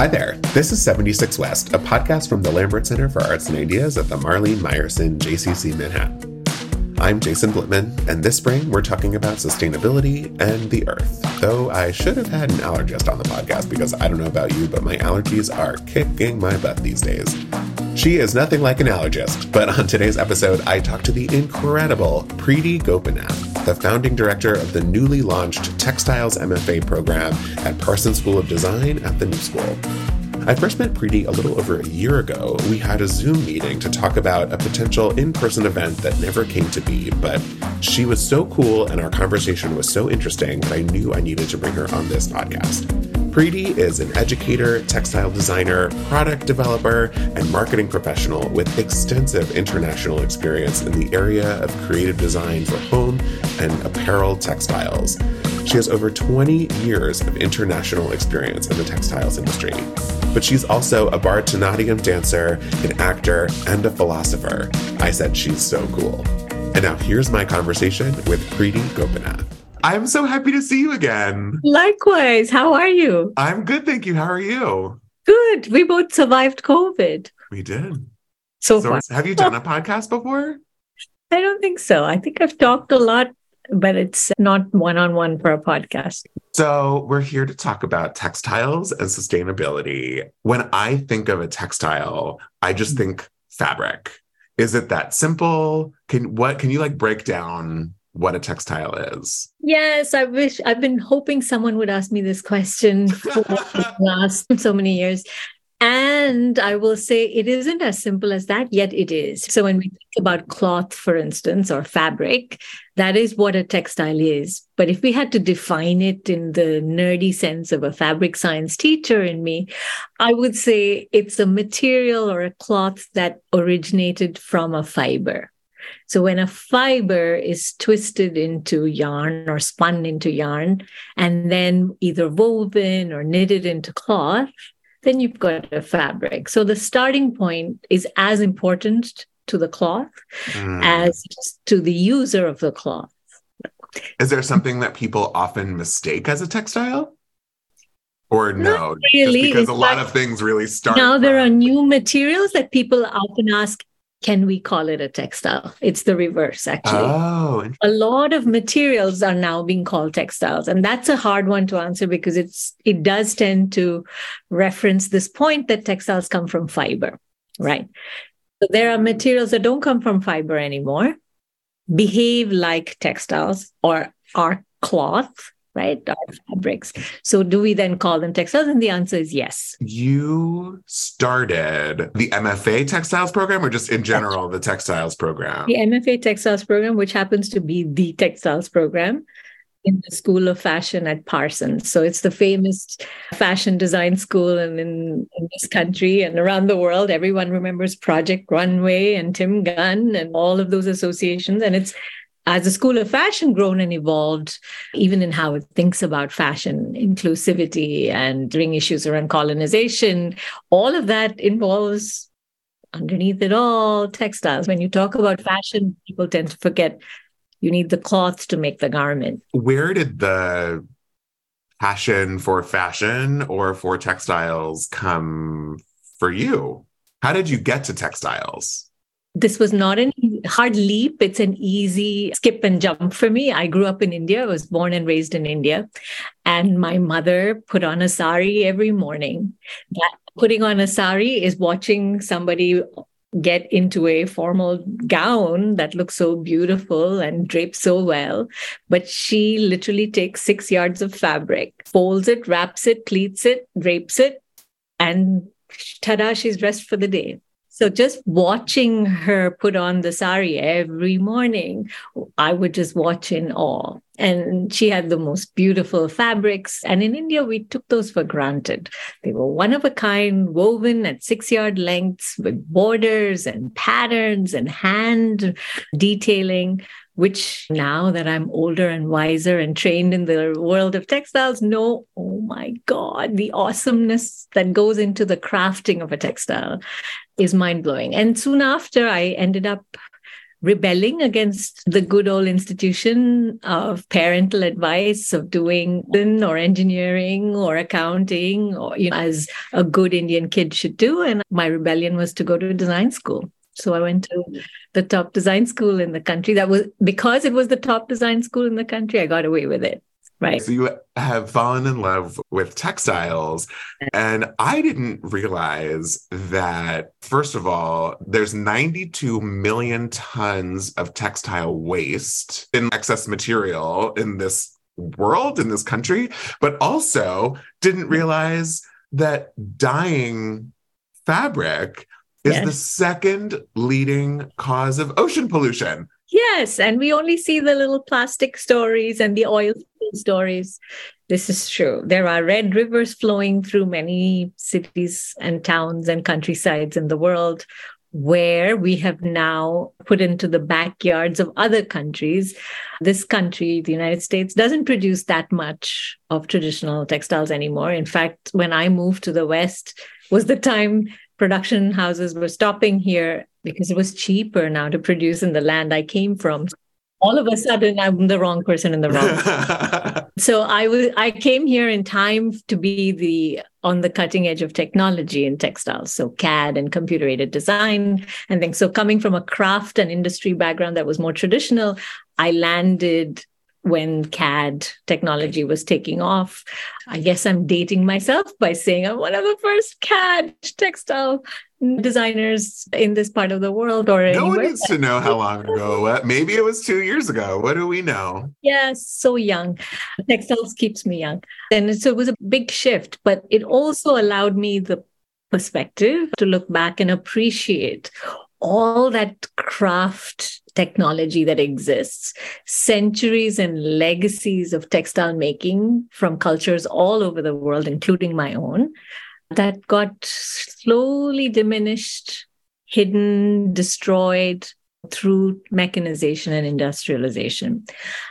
Hi there. This is 76 West, a podcast from the Lambert Center for Arts and Ideas at the Marlene Meyerson JCC Manhattan. I'm Jason Blitman, and this spring we're talking about sustainability and the earth. Though I should have had an allergist on the podcast because I don't know about you, but my allergies are kicking my butt these days. She is nothing like an allergist, but on today's episode, I talk to the incredible Preeti Gopinath, the founding director of the newly launched Textiles MFA program at Parsons School of Design at the New School. I first met Preeti a little over a year ago. We had a Zoom meeting to talk about a potential in person event that never came to be, but she was so cool and our conversation was so interesting that I knew I needed to bring her on this podcast. Preeti is an educator, textile designer, product developer, and marketing professional with extensive international experience in the area of creative design for home and apparel textiles. She has over 20 years of international experience in the textiles industry. But she's also a Bharatanatyam dancer, an actor, and a philosopher. I said she's so cool. And now here's my conversation with Preeti Gopinath. I'm so happy to see you again. Likewise. How are you? I'm good, thank you. How are you? Good. We both survived COVID. We did. So, so far. Have you done a podcast before? I don't think so. I think I've talked a lot but it's not one on one for a podcast. So, we're here to talk about textiles and sustainability. When I think of a textile, I just mm-hmm. think fabric. Is it that simple? Can what can you like break down what a textile is? Yes, I wish I've been hoping someone would ask me this question for the last so many years. And I will say it isn't as simple as that, yet it is. So when we think about cloth, for instance, or fabric, that is what a textile is. But if we had to define it in the nerdy sense of a fabric science teacher in me, I would say it's a material or a cloth that originated from a fiber. So when a fiber is twisted into yarn or spun into yarn and then either woven or knitted into cloth, then you've got a fabric. So the starting point is as important to the cloth mm. as to the user of the cloth. Is there something that people often mistake as a textile? Or no, Not really. because In a lot of things really start. Now from... there are new materials that people often ask, can we call it a textile? It's the reverse, actually. Oh, a lot of materials are now being called textiles, and that's a hard one to answer because it's it does tend to reference this point that textiles come from fiber, right? So there are materials that don't come from fiber anymore, behave like textiles or are cloth, right? Our fabrics. So do we then call them textiles? And the answer is yes. You started the MFA textiles program or just in general the textiles program? The MFA textiles program, which happens to be the textiles program in the School of Fashion at Parsons. So it's the famous fashion design school in, in, in, this country and around the world. Everyone remembers Project Runway and Tim Gunn and all of those associations. And it's as a school of fashion grown and evolved, even in how it thinks about fashion, inclusivity, and ring issues around colonization, all of that involves underneath it all textiles. When you talk about fashion, people tend to forget you need the cloth to make the garment. Where did the passion for fashion or for textiles come for you? How did you get to textiles? This was not a hard leap. It's an easy skip and jump for me. I grew up in India. I was born and raised in India. And my mother put on a sari every morning. That putting on a sari is watching somebody get into a formal gown that looks so beautiful and drapes so well. But she literally takes six yards of fabric, folds it, wraps it, pleats it, drapes it, and ta-da, she's dressed for the day. So just watching her put on the sari every morning, I would just watch in awe. And she had the most beautiful fabrics. And in India, we took those for granted. They were one of a kind, woven at six yard lengths with borders and patterns and hand detailing which now that I'm older and wiser and trained in the world of textiles, know, oh my God, the awesomeness that goes into the crafting of a textile is mind blowing. And soon after, I ended up rebelling against the good old institution of parental advice of doing or engineering or accounting or you know as a good indian kid should do and my rebellion was to go to design school so i went to the top design school in the country that was because it was the top design school in the country i got away with it Right. So you have fallen in love with textiles. And I didn't realize that, first of all, there's 92 million tons of textile waste in excess material in this world, in this country, but also didn't realize that dyeing fabric is yes. the second leading cause of ocean pollution. Yes, and we only see the little plastic stories and the oil stories. This is true. There are red rivers flowing through many cities and towns and countrysides in the world where we have now put into the backyards of other countries. This country, the United States, doesn't produce that much of traditional textiles anymore. In fact, when I moved to the West, was the time production houses were stopping here because it was cheaper now to produce in the land I came from. All of a sudden, I'm the wrong person in the wrong. so I was I came here in time to be the on the cutting edge of technology in textiles, so CAD and computer aided design and things. So coming from a craft and industry background that was more traditional, I landed when CAD technology was taking off. I guess I'm dating myself by saying I'm one of the first CAD textile designers in this part of the world or no one needs to know how long ago. Uh, maybe it was two years ago. What do we know? Yes so young. Textiles keeps me young. And so it was a big shift but it also allowed me the perspective to look back and appreciate all that craft technology that exists, centuries and legacies of textile making from cultures all over the world, including my own, that got slowly diminished, hidden, destroyed through mechanization and industrialization.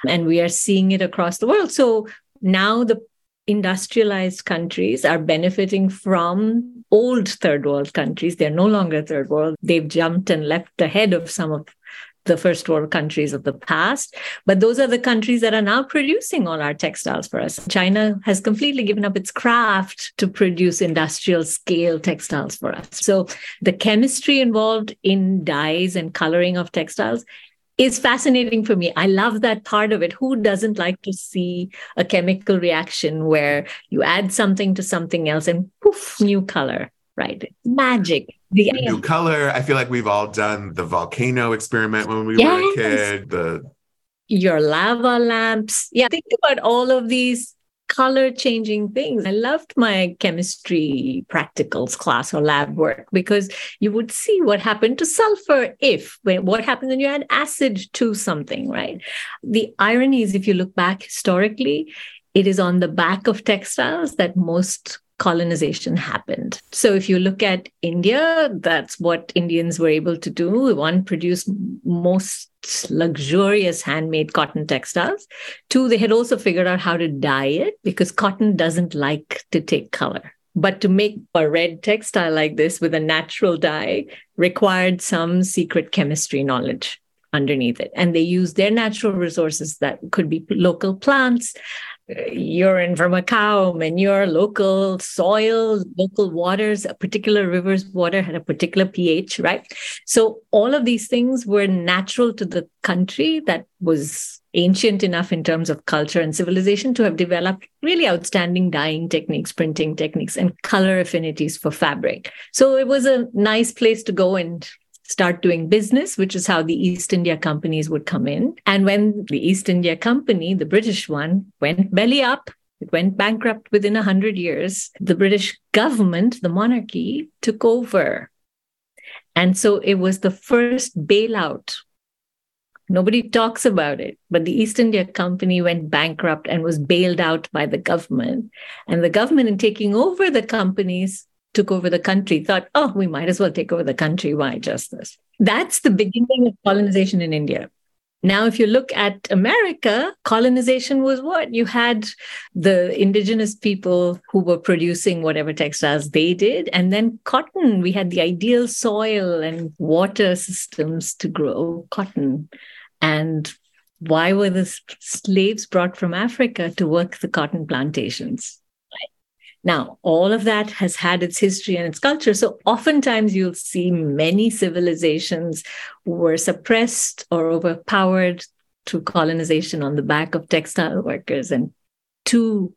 And we are seeing it across the world. So now the industrialized countries are benefiting from old third world countries. They're no longer third world. They've jumped and left ahead of some of the first world countries of the past. But those are the countries that are now producing all our textiles for us. China has completely given up its craft to produce industrial scale textiles for us. So the chemistry involved in dyes and coloring of textiles is fascinating for me. I love that part of it. Who doesn't like to see a chemical reaction where you add something to something else and poof, new color, right? Magic. The new color. I feel like we've all done the volcano experiment when we yes. were a kid. The your lava lamps. Yeah, think about all of these color changing things. I loved my chemistry practicals class or lab work because you would see what happened to sulfur if, what happens when you add acid to something, right? The irony is, if you look back historically, it is on the back of textiles that most colonization happened. So if you look at India, that's what Indians were able to do. One, produce most luxurious handmade cotton textiles. Two, they had also figured out how to dye it because cotton doesn't like to take color. But to make a red textile like this with a natural dye required some secret chemistry knowledge underneath it. And they used their natural resources that could be local plants, urine from a cow, manure, local soil, local waters, a particular river's water had a particular pH, right? So all of these things were natural to the country that was ancient enough in terms of culture and civilization to have developed really outstanding dyeing techniques, printing techniques, and color affinities for fabric. So it was a nice place to go and start doing business, which is how the East India companies would come in. And when the East India Company, the British one, went belly up, it went bankrupt within 100 years, the British government, the monarchy, took over. And so it was the first bailout. Nobody talks about it, but the East India Company went bankrupt and was bailed out by the government. And the government, in taking over the companies, took over the country thought, oh, we might as well take over the country. Why just this? That's the beginning of colonization in India. Now, if you look at America, colonization was what? You had the indigenous people who were producing whatever textiles they did. And then cotton, we had the ideal soil and water systems to grow cotton. And why were the slaves brought from Africa to work the cotton plantations? Now, all of that has had its history and its culture. So, oftentimes, you'll see many civilizations were suppressed or overpowered through colonization on the back of textile workers and to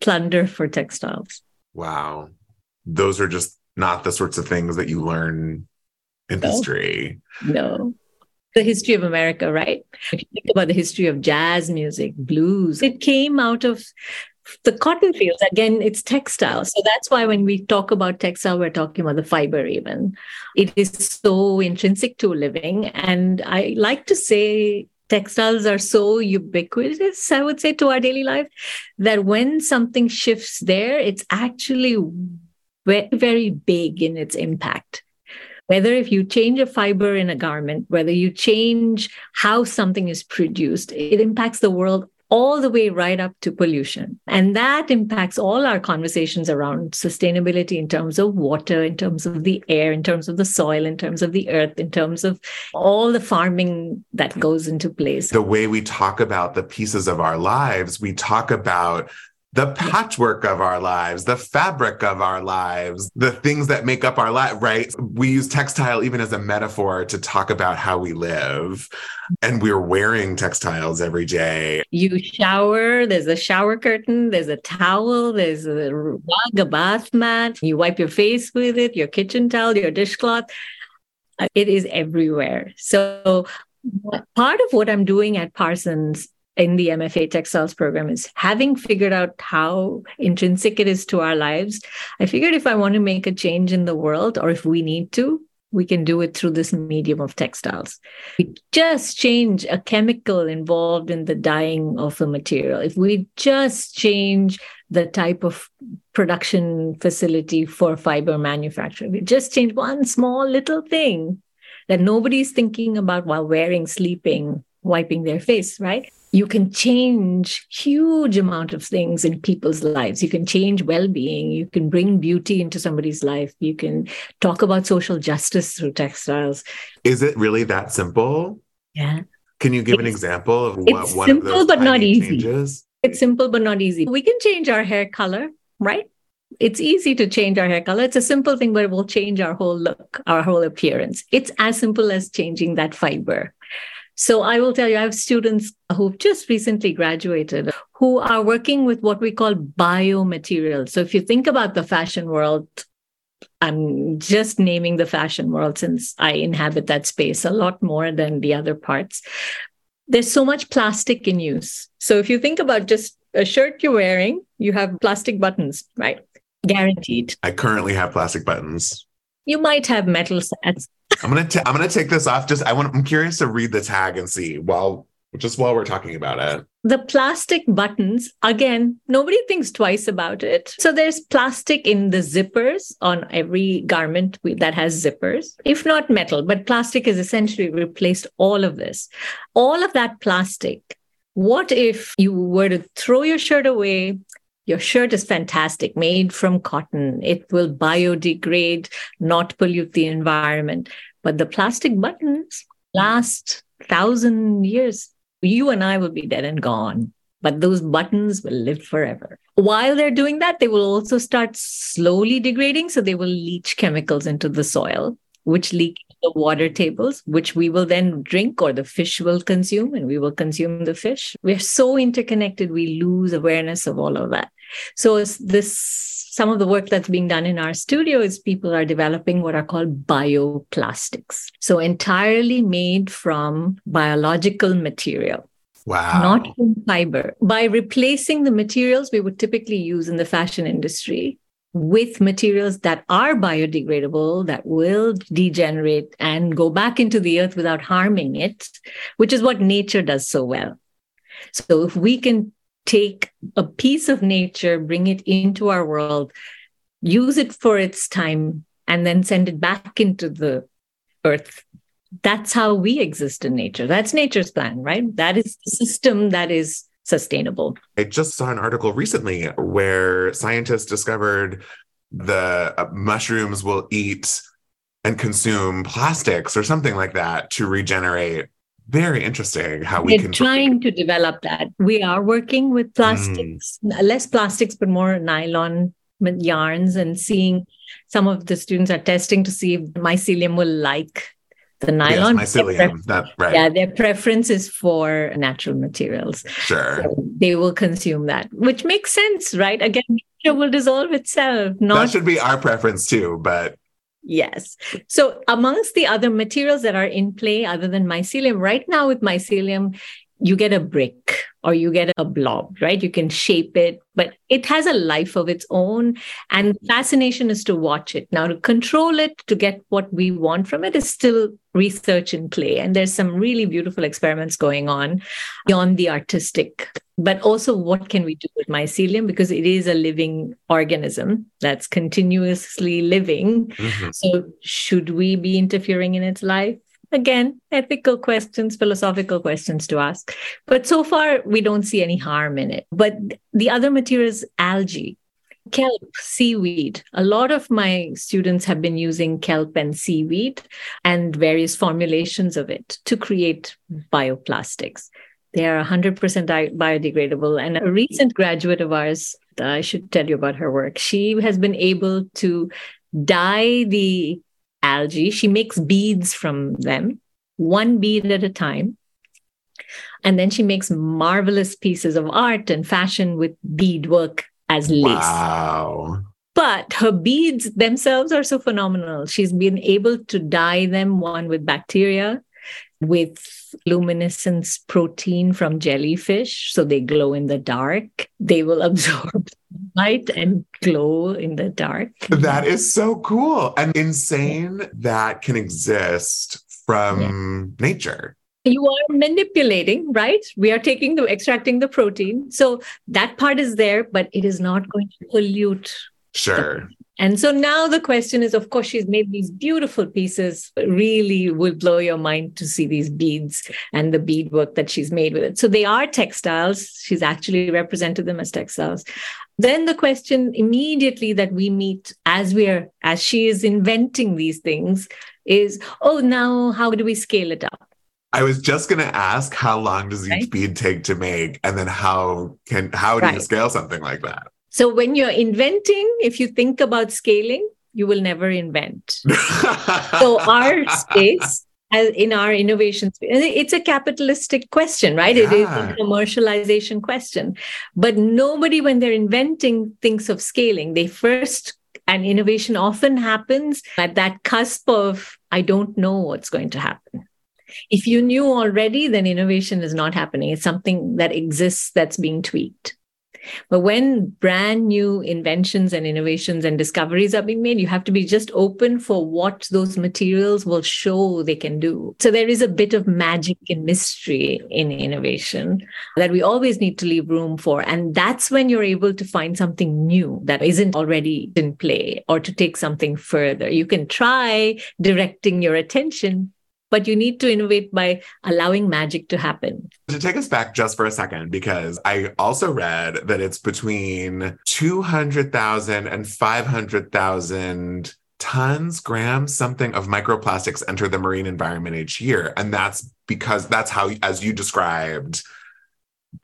plunder for textiles. Wow. Those are just not the sorts of things that you learn in no. history. No. The history of America, right? If you think about the history of jazz music, blues, it came out of the cotton fields again it's textile. So that's why when we talk about textile we're talking about the fiber even. It is so intrinsic to living. And i like to say textiles are so ubiquitous i would say to our daily life that when something shifts there it's actually very very big in its impact. Whether if you change a fiber in a garment whether you change how something is produced it impacts the world all the way right up to pollution. And that impacts all our conversations around sustainability in terms of water, in terms of the air, in terms of the soil, in terms of the earth, in terms of all the farming that goes into place. The way we talk about the pieces of our lives, we talk about the patchwork of our lives, the fabric of our lives, the things that make up our life, right? We use textile even as a metaphor to talk about how we live. And we're wearing textiles every day. You shower, there's a shower curtain, there's a towel, there's a rug, a bath mat. You wipe your face with it, your kitchen towel, your dishcloth. It is everywhere. So, part of what I'm doing at Parsons in the MFA textiles program is having figured out how intrinsic it is to our lives. I figured if I want to make a change in the world or if we need to, we can do it through this medium of textiles. We just change a chemical involved in the dyeing of a material. If we just change the type of production facility for fiber manufacture, we just change one small little thing that nobody's thinking about while wearing, sleeping, wiping their face, right? You can change huge amount of things in people's lives. You can change well-being. You can bring beauty into somebody's life. You can talk about social justice through textiles. Is it really that simple? Yeah. Can you give it's, an example of what it's one simple of but not easy. changes? it's simple but not easy. We can change our hair color right? It's easy to change our hair color. It's a simple thing, but it will change our whole look, our whole appearance. It's as simple as changing that fiber. So I will tell you, I have students who've just recently graduated who are working with what we call biomaterials. So if you think about the fashion world, I'm just naming the fashion world since I inhabit that space a lot more than the other parts. There's so much plastic in use. So if you think about just a shirt you're wearing, you have plastic buttons, right? Guaranteed. I currently have plastic buttons. You might have metal sets. I'm gonna i I'm gonna take this off. Just I want I'm curious to read the tag and see while just while we're talking about it. The plastic buttons, again, nobody thinks twice about it. So there's plastic in the zippers on every garment that has zippers, if not metal, but plastic has essentially replaced all of this. All of that plastic. What if you were to throw your shirt away, your shirt is fantastic, made from cotton. It will biodegrade, not pollute the environment. But the plastic buttons last thousand years. You and I will be dead and gone, but those buttons will live forever. While they're doing that, they will also start slowly degrading. So they will leach chemicals into the soil, which leak the water tables, which we will then drink or the fish will consume and we will consume the fish. We're so interconnected, we lose awareness of all of that. So this some of the work that's being done in our studio is people are developing what are called bioplastics. So entirely made from biological material. Wow. Not from fiber. By replacing the materials we would typically use in the fashion industry with materials that are biodegradable, that will degenerate and go back into the earth without harming it, which is what nature does so well. So if we can take a piece of nature, bring it into our world, use it for its time, and then send it back into the earth that's how we exist in nature. That's nature's plan, right? That is the system that is sustainable. I just saw an article recently where scientists discovered the uh, mushrooms will eat and consume plastics or something like that to regenerate. Very interesting how we They're can trying to develop that. We are working with plastics, mm. less plastics, but more nylon yarns and seeing some of the students are testing to see if mycelium will like the nylon. Yes, mycelium, that, right. Yeah, their preference is for natural materials. Sure. So they will consume that, which makes sense, right? Again, nature will dissolve itself. Not... That should be our preference too, but Yes. So, amongst the other materials that are in play, other than mycelium, right now with mycelium, you get a brick or you get a blob, right? You can shape it, but it has a life of its own. And fascination is to watch it. Now, to control it, to get what we want from it, is still research in play. And there's some really beautiful experiments going on beyond the artistic. But also, what can we do with mycelium? Because it is a living organism that's continuously living. Mm-hmm. So, should we be interfering in its life? Again, ethical questions, philosophical questions to ask. But so far, we don't see any harm in it. But the other material is algae. Kelp, seaweed. A lot of my students have been using kelp and seaweed and various formulations of it to create bioplastics. They are 100% biodegradable. And a recent graduate of ours, I should tell you about her work, she has been able to dye the algae. She makes beads from them, one bead at a time. And then she makes marvelous pieces of art and fashion with beadwork as lace. Wow. But her beads themselves are so phenomenal. She's been able to dye them one with bacteria, with luminescence protein from jellyfish. So they glow in the dark. They will absorb light and glow in the dark. That is so cool and insane that can exist from yeah. nature. You are manipulating right? We are taking the extracting the protein. So that part is there but it is not going to pollute sure and so now the question is of course, she's made these beautiful pieces, really will blow your mind to see these beads and the beadwork that she's made with it. So they are textiles. She's actually represented them as textiles. Then the question immediately that we meet as we are, as she is inventing these things is, oh, now how do we scale it up? I was just going to ask how long does each right? bead take to make and then how can how do right. you scale something like that? So when you're inventing, if you think about scaling, you will never invent. so our space in our innovation space, it's a capitalistic question, right? Yeah. It is a commercialization question. But nobody, when they're inventing, thinks of scaling. They first and innovation often happens at that cusp of I don't know what's going to happen. If you knew already, then innovation is not happening. It's something that exists that's being tweaked. But when brand new inventions and innovations and discoveries are being made, you have to be just open for what those materials will show they can do. So there is a bit of magic and mystery in innovation that we always need to leave room for. And that's when you're able to find something new that isn't already in play or to take something further. You can try directing your attention but you need to innovate by allowing magic to happen. To take us back just for a second, because I also read that it's between 200,000 and 500,000 tons, grams, something of microplastics enter the marine environment each year. And that's because that's how, as you described,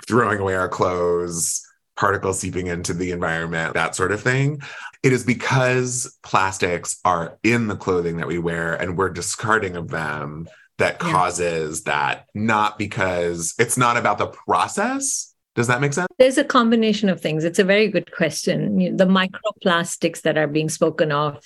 throwing away our clothes, particles seeping into the environment, that sort of thing. It is because plastics are in the clothing that we wear and we're discarding of them that causes yeah. that, not because it's not about the process. Does that make sense? There's a combination of things. It's a very good question. The microplastics that are being spoken of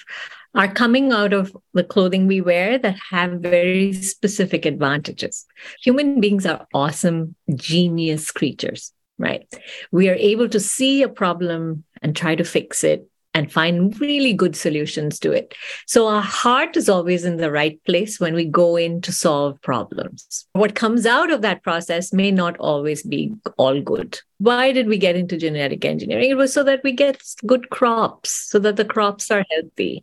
are coming out of the clothing we wear that have very specific advantages. Human beings are awesome, genius creatures, right? We are able to see a problem and try to fix it and find really good solutions to it. So our heart is always in the right place when we go in to solve problems. What comes out of that process may not always be all good. Why did we get into genetic engineering? It was so that we get good crops, so that the crops are healthy.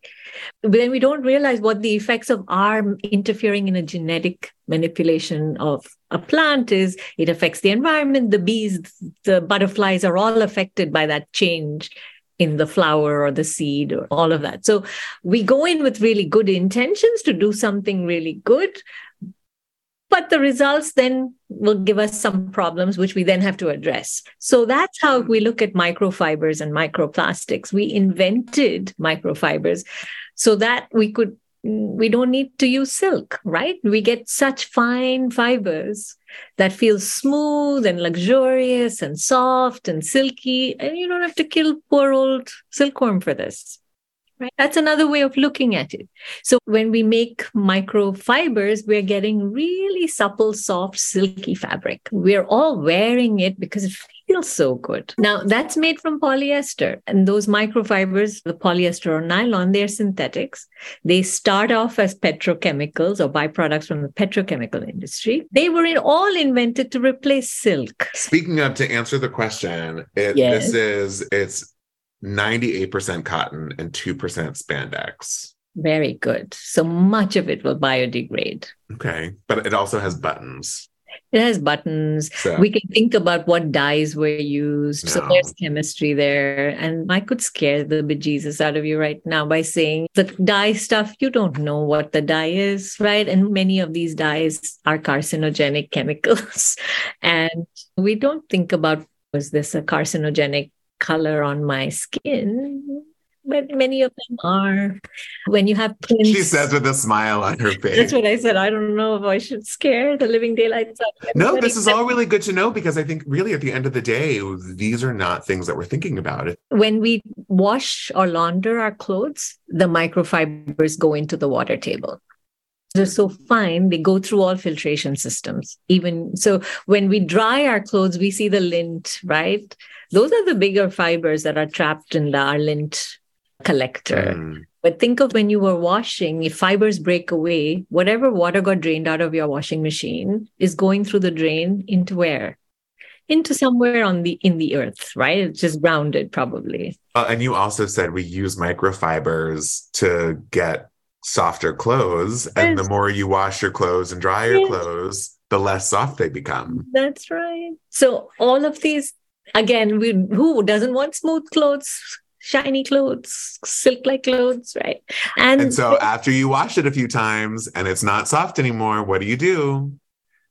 But then we don't realize what the effects of our interfering in a genetic manipulation of a plant is. It affects the environment, the bees, the butterflies are all affected by that change in the flower or the seed or all of that. So we go in with really good intentions to do something really good. But the results then will give us some problems, which we then have to address. So that's how we look at microfibers and microplastics. We invented microfibers so that we could we don't need to use silk, right? We get such fine fibers that feel smooth and luxurious and soft and silky, and you don't have to kill poor old silkworm for this. Right? That's another way of looking at it. So when we make microfibers, we're getting really supple, soft, silky fabric. We're all wearing it because it feels so good. Now that's made from polyester and those microfibers, the polyester or nylon, they're synthetics. They start off as petrochemicals or byproducts from the petrochemical industry. They were in all invented to replace silk. Speaking of to answer the question, it, yes. this is it's 98% cotton and 2% spandex. Very good. So much of it will biodegrade. Okay. But it also has buttons. It has buttons. So. We can think about what dyes were used. No. So there's chemistry there. And I could scare the bejesus out of you right now by saying the dye stuff, you don't know what the dye is, right? And many of these dyes are carcinogenic chemicals. and we don't think about was this a carcinogenic color on my skin but many of them are. When you have she says with a smile on her face. That's what I said. I don't know if I should scare the living daylights out. No, this is all really good to know because I think really at the end of the day, these are not things that we're thinking about. When we wash or launder our clothes, the microfibers go into the water table they're so fine they go through all filtration systems even so when we dry our clothes we see the lint right those are the bigger fibers that are trapped in the, our lint collector. Mm. But think of when you were washing, if fibers break away, whatever water got drained out of your washing machine is going through the drain into where? Into somewhere on the in the earth, right? It's just grounded, probably. Uh, and you also said we use microfibers to get softer clothes, and the more you wash your clothes and dry your yes. clothes, the less soft they become. That's right. So all of these again, we, who doesn't want smooth clothes? Shiny clothes, silk like clothes, right? And, and so after you wash it a few times and it's not soft anymore, what do you do?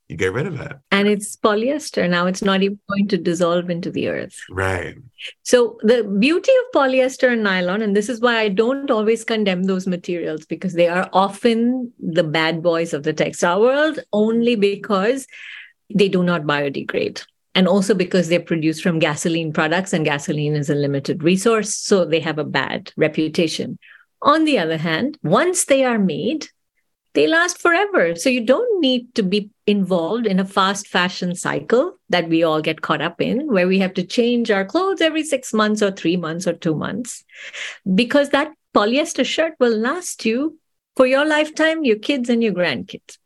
you get rid of it. And it's polyester. Now it's not even going to dissolve into the earth. Right. So the beauty of polyester and nylon, and this is why I don't always condemn those materials because they are often the bad boys of the textile world only because they do not biodegrade and also because they're produced from gasoline products and gasoline is a limited resource so they have a bad reputation. On the other hand once they are made they last forever. So you don't need to be involved in a fast fashion cycle that we all get caught up in where we have to change our clothes every 6 months or 3 months or 2 months because that polyester shirt will last you for your lifetime your kids and your grandkids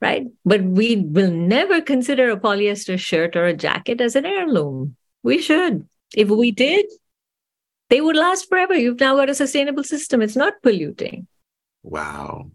right? But we will never consider a polyester shirt or a jacket as an heirloom. We should. If we did, they would last forever. You've now got a sustainable system. It's not polluting. Wow.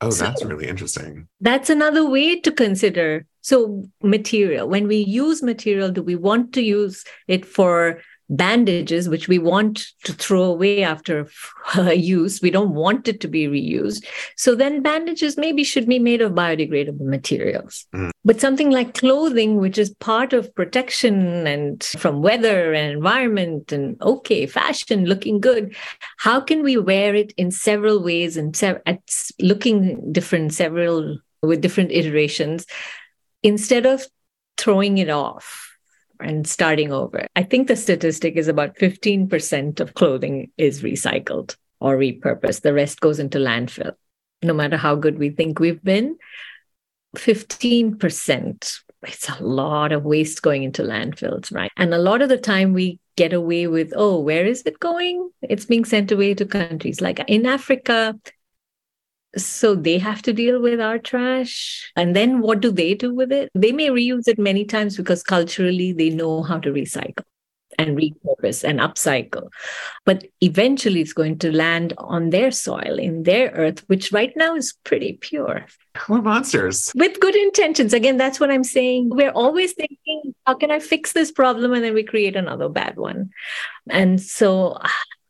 Oh, so that's really interesting. That's another way to consider. So, material, when we use material, do we want to use it for bandages, which we want to throw away after use. We don't want it to be reused. So then bandages maybe should be made of biodegradable materials. Mm. But something like clothing, which is part of protection and from weather and environment and okay, fashion, looking good, how can we wear it in several ways and se- at looking different, several with different iterations instead of throwing it off? And starting over. I think the statistic is about 15% of clothing is recycled or repurposed. The rest goes into landfill. No matter how good we think we've been, 15%, it's a lot of waste going into landfills, right? And a lot of the time we get away with, oh, where is it going? It's being sent away to countries like in Africa. So they have to deal with our trash. And then what do they do with it? They may reuse it many times because culturally they know how to recycle and repurpose and upcycle. But eventually it's going to land on their soil, in their earth, which right now is pretty pure. We're monsters. With good intentions. Again, that's what I'm saying. We're always thinking, how can I fix this problem? And then we create another bad one. And so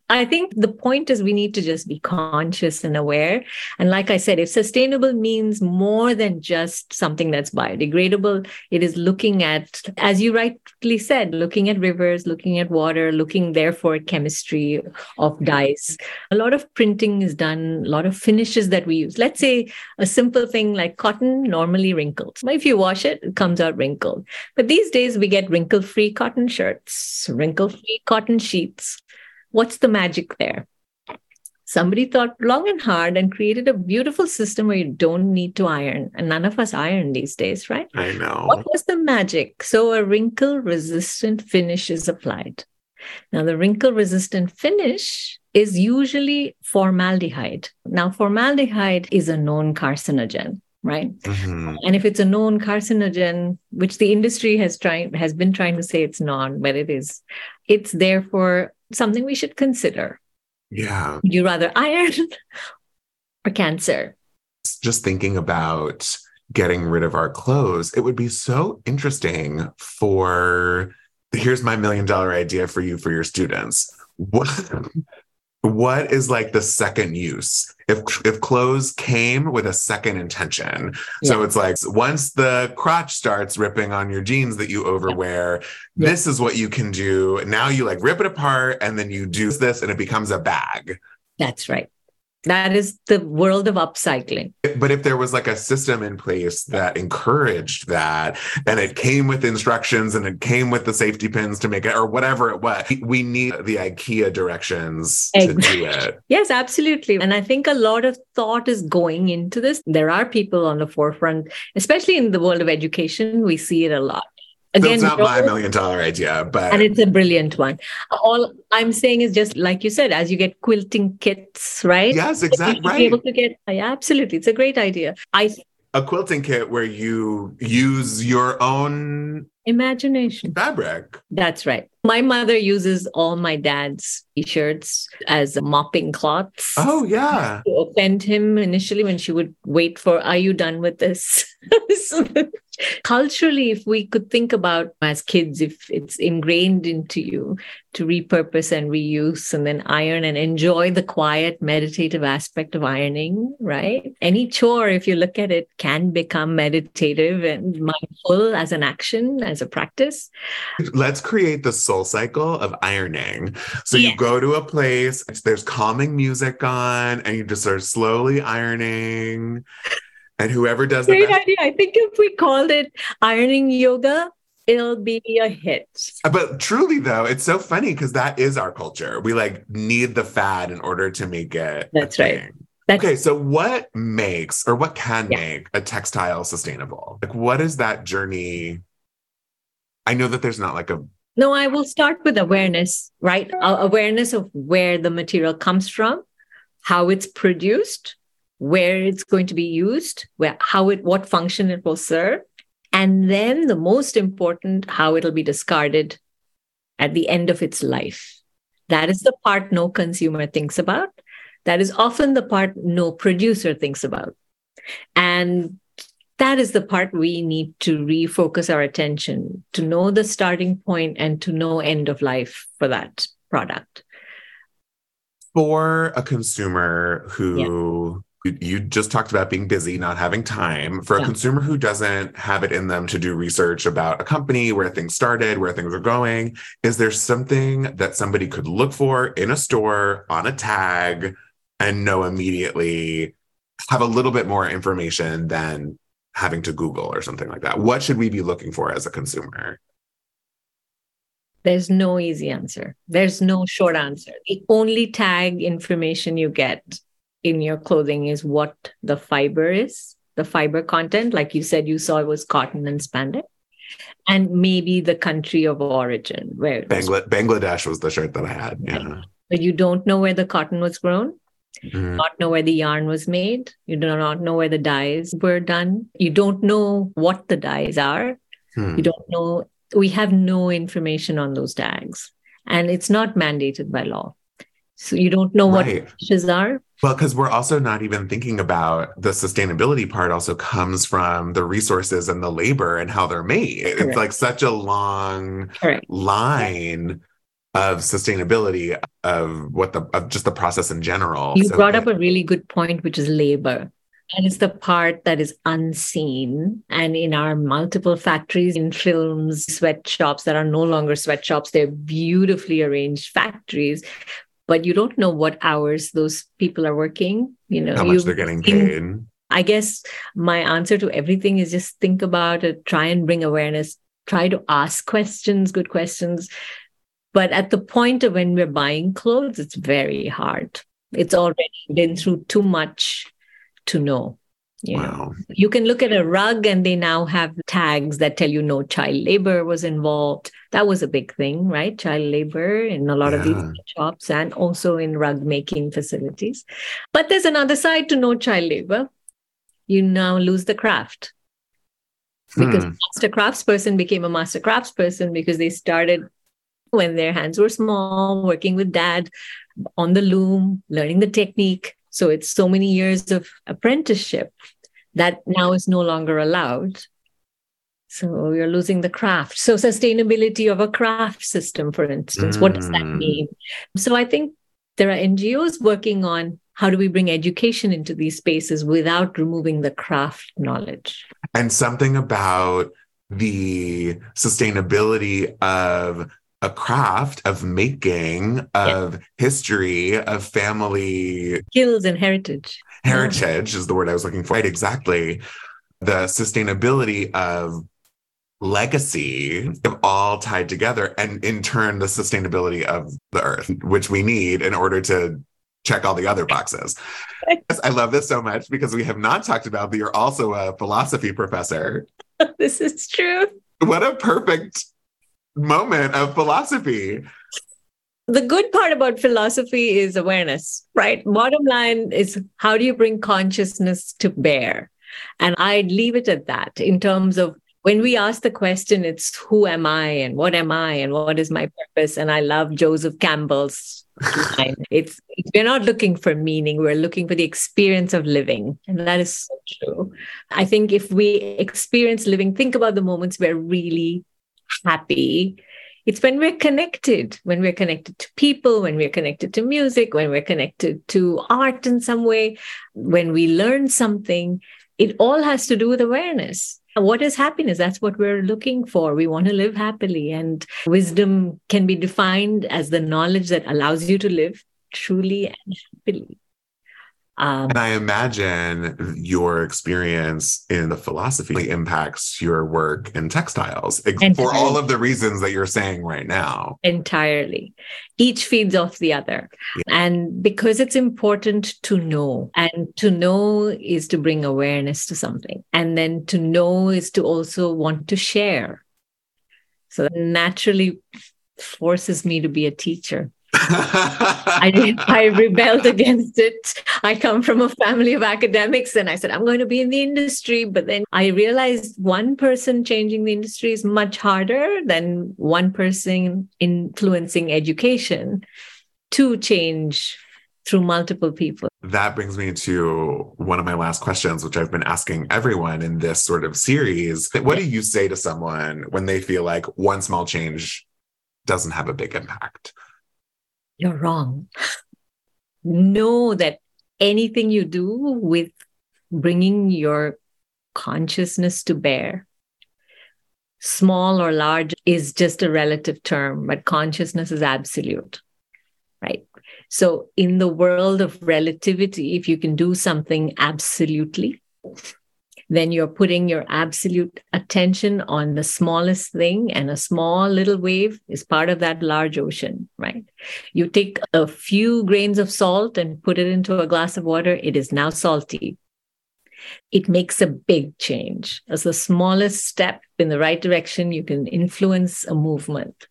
I think the point is we need to just be conscious and aware. And like I said, if sustainable means more than just something that's biodegradable, it is looking at, as you rightly said, looking at rivers, looking at water, looking therefore at chemistry of dyes. A lot of printing is done, a lot of finishes that we use. Let's say a simple thing like cotton normally wrinkles. If you wash it, it comes out wrinkled. But these days we get wrinkle free cotton shirts, wrinkle free cotton sheets What's the magic there? Somebody thought long and hard and created a beautiful system where you don't need to iron. And none of us iron these days, right? I know. What was the magic? So a wrinkle resistant finish is applied. Now, the wrinkle resistant finish is usually formaldehyde. Now, formaldehyde is a known carcinogen right mm-hmm. and if it's a known carcinogen which the industry has tried has been trying to say it's non but it is it's therefore something we should consider. Yeah. Would you rather iron or cancer? Just thinking about getting rid of our clothes, it would be so interesting for here's my million dollar idea for you for your students. What what is like the second use? If if clothes came with a second intention. Yeah. so it's like once the crotch starts ripping on your jeans that you overwear yeah. this is what you can do. Now you like rip it apart and then you do this and it becomes a bag. That's right that is the world of upcycling. But if there was like a system in place that encouraged that and it came with instructions and it came with the safety pins to make it or whatever it was, we need the IKEA directions exactly. to do it. Yes, absolutely. And I think a lot of thought is going into this. There are people on the forefront, especially in the world of education, we see it a lot Again, it's not my million dollar idea, but and it's a brilliant one. All I'm saying is just like you said, as you get quilting kits, right? Yes, exactly. Right. able to get yeah, absolutely. It's a great idea. I a quilting kit where you use your own imagination fabric. That's right. My mother uses all my dad's t-shirts as mopping cloths. Oh yeah. To offend him initially when she would wait for, are you done with this? culturally if we could think about as kids if it's ingrained into you to repurpose and reuse and then iron and enjoy the quiet meditative aspect of ironing right? Any chore if you look at it can become meditative and mindful as an action as a practice. Let's create the soul cycle of ironing. So yeah. you go to a place there's calming music on and you just start slowly ironing and whoever does Great idea. I think if we called it ironing yoga, it'll be a hit. Uh, but truly though, it's so funny because that is our culture. We like need the fad in order to make it. That's right. That's- okay, so what makes or what can yeah. make a textile sustainable? Like what is that journey? I know that there's not like a No, I will start with awareness, right? Uh, awareness of where the material comes from, how it's produced, where it's going to be used, where how it what function it will serve, and then the most important, how it'll be discarded at the end of its life. That is the part no consumer thinks about. That is often the part no producer thinks about. And that is the part we need to refocus our attention to know the starting point and to know end of life for that product. For a consumer who you just talked about being busy, not having time. For a yeah. consumer who doesn't have it in them to do research about a company, where things started, where things are going, is there something that somebody could look for in a store on a tag and know immediately, have a little bit more information than having to Google or something like that? What should we be looking for as a consumer? There's no easy answer. There's no short answer. The only tag information you get in your clothing is what the fiber is, the fiber content. Like you said, you saw it was cotton and spandex. and maybe the country of origin where Bangla- Bangladesh was the shirt that I had. Yeah. But you don't know where the cotton was grown. Mm-hmm. Not know where the yarn was made. You do not know where the dyes were done. You don't know what the dyes are. Hmm. You don't know. We have no information on those tags, and it's not mandated by law. So you don't know right. what dishes are. Well, because we're also not even thinking about the sustainability part, also comes from the resources and the labor and how they're made. Correct. It's like such a long Correct. line of sustainability of what the of just the process in general. You so brought up a really good point, which is labor. And it's the part that is unseen. And in our multiple factories, in films, sweatshops that are no longer sweatshops, they're beautifully arranged factories but you don't know what hours those people are working. You know, how much they're getting paid. I guess my answer to everything is just think about it, try and bring awareness, try to ask questions, good questions. But at the point of when we're buying clothes, it's very hard. It's already been through too much to know. You wow. know, you can look at a rug and they now have tags that tell you no child labor was involved. That was a big thing, right? Child labor in a lot yeah. of these shops and also in rug making facilities. But there's another side to no child labor. You now lose the craft because hmm. master craftsperson became a master craftsperson because they started when their hands were small, working with dad on the loom, learning the technique. So it's so many years of apprenticeship that now is no longer allowed. So you're losing the craft. So sustainability of a craft system, for instance, mm. what does that mm. mean? So I think there are NGOs working on how do we bring education into these spaces without removing the craft knowledge? And something about the sustainability of a craft of making, of yeah. history, of family skills and heritage. Heritage yeah. is the word I was looking for. Right, exactly. The sustainability of legacy of all tied together and in turn the sustainability of the earth which we need in order to check all the other boxes i love this so much because we have not talked about that you're also a philosophy professor this is true what a perfect moment of philosophy. The good part about philosophy is awareness, right? Bottom line is how do you bring consciousness to bear? And I'd leave it at that in terms of when we ask the question, it's who am I and what am I and what is my purpose? And I love Joseph Campbell's line. It's we're not looking for meaning, we're looking for the experience of living. And that is so true. I think if we experience living, think about the moments we're really happy. It's when we're connected when we're connected to people when we're connected to music when we're connected to art in some way when we learn something it all has to do with awareness. What is happiness? That's what we're looking for. We want to live happily and wisdom can be defined as the knowledge that allows you to live truly and happily um, and I imagine your experience in the philosophy impacts your work in textiles entirely. for all of the reasons that you're saying right now. Entirely. Each feeds off the other. Yeah. And because it's important to know, and to know is to bring awareness to something. And then to know is to also want to share. So that naturally forces me to be a teacher. I, I rebelled against it. I come from a family of academics and I said, I'm going to be in the industry. But then I realized one person changing the industry is much harder than one person influencing education to change through multiple people. That brings me to one of my last questions, which I've been asking everyone in this sort of series. What do you say to someone when they feel like one small change doesn't have a big impact? You're wrong. know that anything you do with bringing your consciousness to bear, small or large, is just a relative term, but consciousness is absolute, right? So, in the world of relativity, if you can do something absolutely, then you're putting your absolute attention on the smallest thing, and a small little wave is part of that large ocean, right? You take a few grains of salt and put it into a glass of water, it is now salty. it makes a big change. As the smallest step in the right direction, you can influence a movement,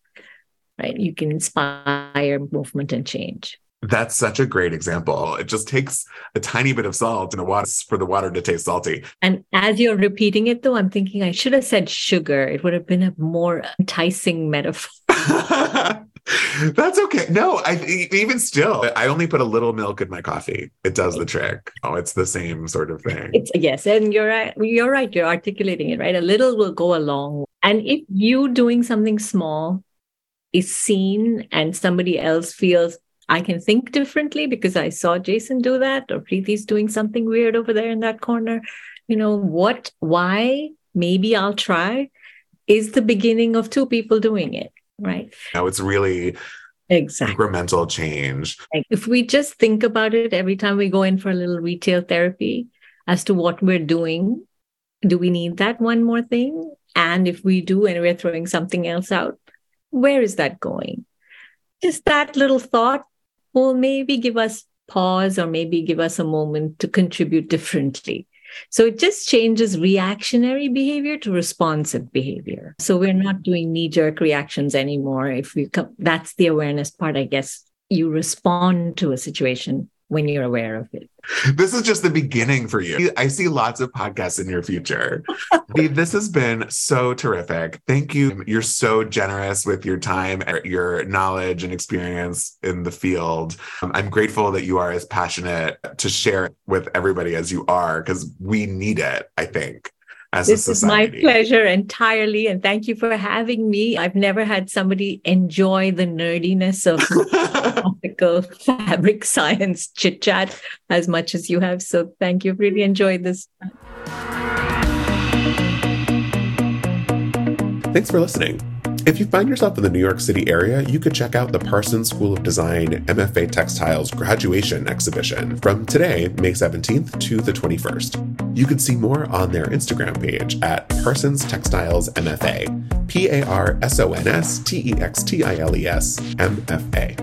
right? You can inspire movement and change. That's such a great example. It just takes a tiny bit of salt in the water for the water to taste salty. And as you're repeating it, though, I'm thinking I should have said sugar. It would have been a more enticing metaphor. That's okay. No, I even still, I only put a little milk in my coffee. It does the trick. Oh, it's the same sort of thing. It's yes, and you're right. You're right. You're articulating it right. A little will go a long. And if you doing something small is seen, and somebody else feels I can think differently because I saw Jason do that, or Preeti's doing something weird over there in that corner. You know what? Why? Maybe I'll try. Is the beginning of two people doing it right? Now it's really exactly incremental change. If we just think about it every time we go in for a little retail therapy as to what we're doing, do we need that one more thing? And if we do and we're throwing something else out, where is that going? Just that little thought will maybe give us pause or maybe give us a moment to contribute differently. So it just changes reactionary behavior to responsive behavior. So we're not doing knee jerk reactions anymore. If we come, that's the awareness part, I guess. You respond to a situation when you're aware of it. This is just the beginning for you. I see lots of podcasts in your future. this has been so terrific. Thank you. You're so generous with your time, your knowledge and experience in the field. Um, I'm grateful that you are as passionate to share with everybody as you are because we need it, I think as this is my pleasure entirely and thank you for having me. I've never had somebody enjoy the nerdiness of optical fabric science chit chat as much as you have. So thank you. Really enjoyed this. Thanks for listening if you find yourself in the New York City area, you could check out the Parsons School of Design MFA Textiles graduation exhibition from today, May 17th to the 21st. You can see more on their Instagram page at Parsons Textiles MFA, P A R S O N S T E X T I L E S M F A.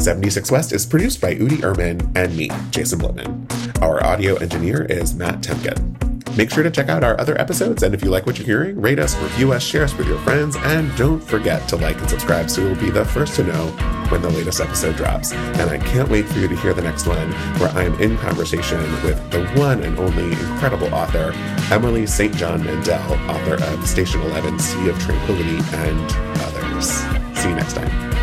76 West is produced by Udi Ehrman and me, Jason Blitman. Our audio engineer is Matt Temkin. Make sure to check out our other episodes, and if you like what you're hearing, rate us, review us, share us with your friends, and don't forget to like and subscribe so you'll be the first to know when the latest episode drops. And I can't wait for you to hear the next one, where I am in conversation with the one and only incredible author, Emily St. John Mandel, author of Station 11, Sea of Tranquility, and others. See you next time.